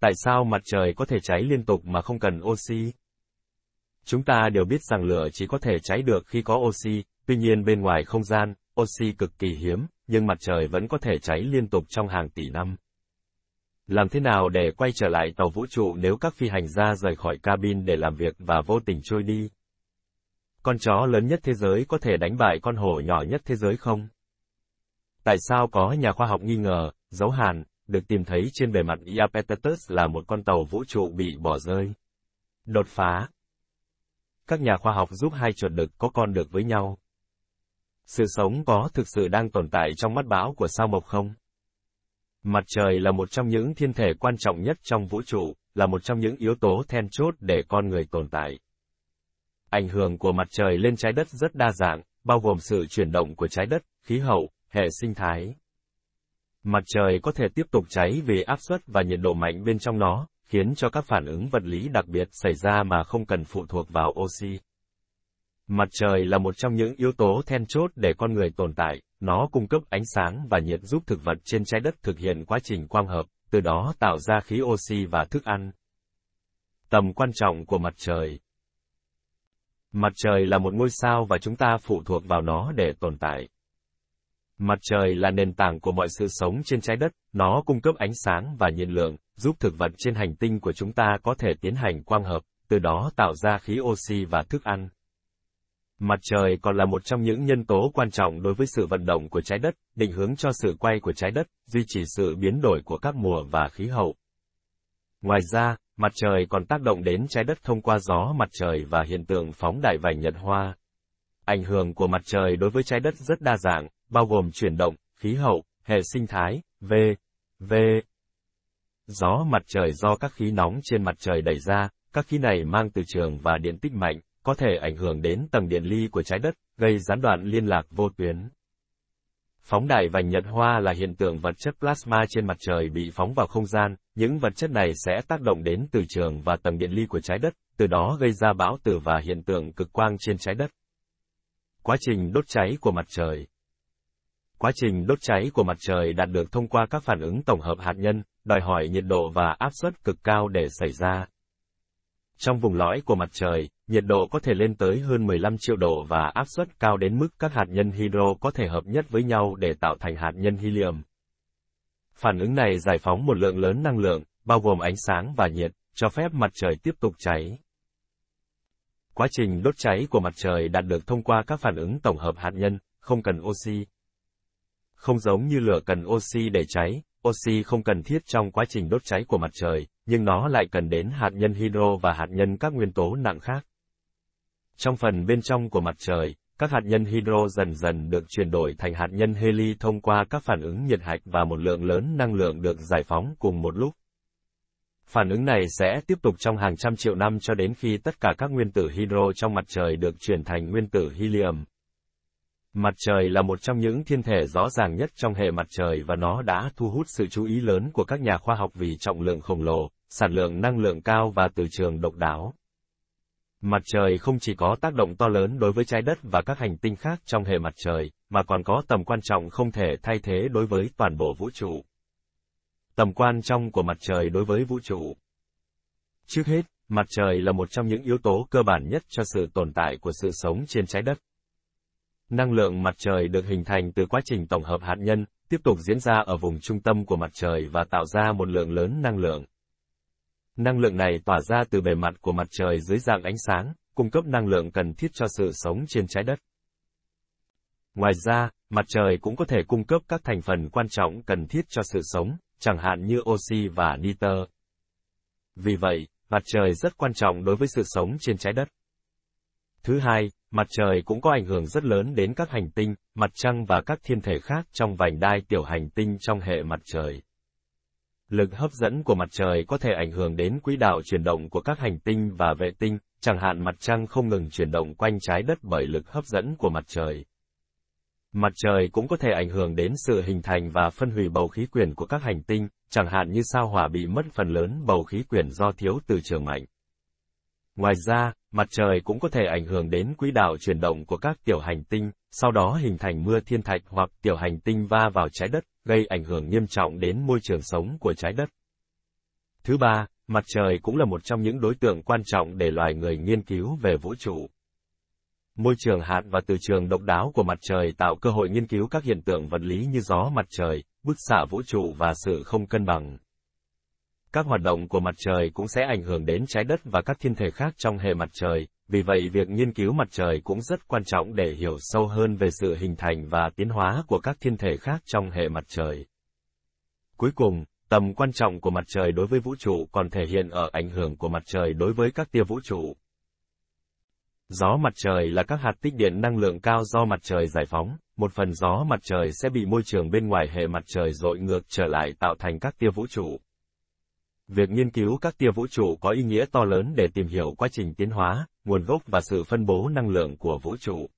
Tại sao mặt trời có thể cháy liên tục mà không cần oxy? Chúng ta đều biết rằng lửa chỉ có thể cháy được khi có oxy, tuy nhiên bên ngoài không gian, oxy cực kỳ hiếm, nhưng mặt trời vẫn có thể cháy liên tục trong hàng tỷ năm. Làm thế nào để quay trở lại tàu vũ trụ nếu các phi hành gia rời khỏi cabin để làm việc và vô tình trôi đi? Con chó lớn nhất thế giới có thể đánh bại con hổ nhỏ nhất thế giới không? Tại sao có nhà khoa học nghi ngờ, dấu hàn, được tìm thấy trên bề mặt Iapetus là một con tàu vũ trụ bị bỏ rơi? Đột phá Các nhà khoa học giúp hai chuột đực có con được với nhau. Sự sống có thực sự đang tồn tại trong mắt bão của sao mộc không? Mặt trời là một trong những thiên thể quan trọng nhất trong vũ trụ, là một trong những yếu tố then chốt để con người tồn tại. Ảnh hưởng của mặt trời lên trái đất rất đa dạng, bao gồm sự chuyển động của trái đất, khí hậu, hệ sinh thái. Mặt trời có thể tiếp tục cháy vì áp suất và nhiệt độ mạnh bên trong nó, khiến cho các phản ứng vật lý đặc biệt xảy ra mà không cần phụ thuộc vào oxy. Mặt trời là một trong những yếu tố then chốt để con người tồn tại, nó cung cấp ánh sáng và nhiệt giúp thực vật trên trái đất thực hiện quá trình quang hợp, từ đó tạo ra khí oxy và thức ăn. Tầm quan trọng của mặt trời Mặt trời là một ngôi sao và chúng ta phụ thuộc vào nó để tồn tại. Mặt trời là nền tảng của mọi sự sống trên trái đất, nó cung cấp ánh sáng và nhiệt lượng, giúp thực vật trên hành tinh của chúng ta có thể tiến hành quang hợp, từ đó tạo ra khí oxy và thức ăn. Mặt trời còn là một trong những nhân tố quan trọng đối với sự vận động của trái đất, định hướng cho sự quay của trái đất, duy trì sự biến đổi của các mùa và khí hậu. Ngoài ra, mặt trời còn tác động đến trái đất thông qua gió mặt trời và hiện tượng phóng đại vành nhật hoa. Ảnh hưởng của mặt trời đối với trái đất rất đa dạng, bao gồm chuyển động, khí hậu, hệ sinh thái, v. v. Gió mặt trời do các khí nóng trên mặt trời đẩy ra, các khí này mang từ trường và điện tích mạnh, có thể ảnh hưởng đến tầng điện ly của trái đất, gây gián đoạn liên lạc vô tuyến. Phóng đại vành nhật hoa là hiện tượng vật chất plasma trên mặt trời bị phóng vào không gian, những vật chất này sẽ tác động đến từ trường và tầng điện ly của trái đất, từ đó gây ra bão tử và hiện tượng cực quang trên trái đất. Quá trình đốt cháy của mặt trời Quá trình đốt cháy của mặt trời đạt được thông qua các phản ứng tổng hợp hạt nhân, đòi hỏi nhiệt độ và áp suất cực cao để xảy ra. Trong vùng lõi của mặt trời, nhiệt độ có thể lên tới hơn 15 triệu độ và áp suất cao đến mức các hạt nhân hydro có thể hợp nhất với nhau để tạo thành hạt nhân helium. Phản ứng này giải phóng một lượng lớn năng lượng, bao gồm ánh sáng và nhiệt, cho phép mặt trời tiếp tục cháy. Quá trình đốt cháy của mặt trời đạt được thông qua các phản ứng tổng hợp hạt nhân, không cần oxy. Không giống như lửa cần oxy để cháy, oxy không cần thiết trong quá trình đốt cháy của mặt trời, nhưng nó lại cần đến hạt nhân hydro và hạt nhân các nguyên tố nặng khác. Trong phần bên trong của mặt trời, các hạt nhân hydro dần dần được chuyển đổi thành hạt nhân heli thông qua các phản ứng nhiệt hạch và một lượng lớn năng lượng được giải phóng cùng một lúc. Phản ứng này sẽ tiếp tục trong hàng trăm triệu năm cho đến khi tất cả các nguyên tử hydro trong mặt trời được chuyển thành nguyên tử helium. Mặt trời là một trong những thiên thể rõ ràng nhất trong hệ mặt trời và nó đã thu hút sự chú ý lớn của các nhà khoa học vì trọng lượng khổng lồ, sản lượng năng lượng cao và từ trường độc đáo. Mặt trời không chỉ có tác động to lớn đối với trái đất và các hành tinh khác trong hệ mặt trời, mà còn có tầm quan trọng không thể thay thế đối với toàn bộ vũ trụ. Tầm quan trọng của mặt trời đối với vũ trụ Trước hết, mặt trời là một trong những yếu tố cơ bản nhất cho sự tồn tại của sự sống trên trái đất. Năng lượng mặt trời được hình thành từ quá trình tổng hợp hạt nhân, tiếp tục diễn ra ở vùng trung tâm của mặt trời và tạo ra một lượng lớn năng lượng. Năng lượng này tỏa ra từ bề mặt của mặt trời dưới dạng ánh sáng, cung cấp năng lượng cần thiết cho sự sống trên trái đất. Ngoài ra, mặt trời cũng có thể cung cấp các thành phần quan trọng cần thiết cho sự sống, chẳng hạn như oxy và nitơ. Vì vậy, mặt trời rất quan trọng đối với sự sống trên trái đất. Thứ hai, mặt trời cũng có ảnh hưởng rất lớn đến các hành tinh, mặt trăng và các thiên thể khác trong vành đai tiểu hành tinh trong hệ mặt trời. Lực hấp dẫn của mặt trời có thể ảnh hưởng đến quỹ đạo chuyển động của các hành tinh và vệ tinh, chẳng hạn mặt trăng không ngừng chuyển động quanh trái đất bởi lực hấp dẫn của mặt trời. Mặt trời cũng có thể ảnh hưởng đến sự hình thành và phân hủy bầu khí quyển của các hành tinh, chẳng hạn như sao hỏa bị mất phần lớn bầu khí quyển do thiếu từ trường mạnh. Ngoài ra, mặt trời cũng có thể ảnh hưởng đến quỹ đạo chuyển động của các tiểu hành tinh, sau đó hình thành mưa thiên thạch hoặc tiểu hành tinh va vào trái đất, gây ảnh hưởng nghiêm trọng đến môi trường sống của trái đất. Thứ ba, mặt trời cũng là một trong những đối tượng quan trọng để loài người nghiên cứu về vũ trụ. Môi trường hạt và từ trường độc đáo của mặt trời tạo cơ hội nghiên cứu các hiện tượng vật lý như gió mặt trời, bức xạ vũ trụ và sự không cân bằng. Các hoạt động của mặt trời cũng sẽ ảnh hưởng đến trái đất và các thiên thể khác trong hệ mặt trời, vì vậy việc nghiên cứu mặt trời cũng rất quan trọng để hiểu sâu hơn về sự hình thành và tiến hóa của các thiên thể khác trong hệ mặt trời. Cuối cùng, tầm quan trọng của mặt trời đối với vũ trụ còn thể hiện ở ảnh hưởng của mặt trời đối với các tia vũ trụ. Gió mặt trời là các hạt tích điện năng lượng cao do mặt trời giải phóng, một phần gió mặt trời sẽ bị môi trường bên ngoài hệ mặt trời dội ngược trở lại tạo thành các tia vũ trụ. Việc nghiên cứu các tia vũ trụ có ý nghĩa to lớn để tìm hiểu quá trình tiến hóa, nguồn gốc và sự phân bố năng lượng của vũ trụ.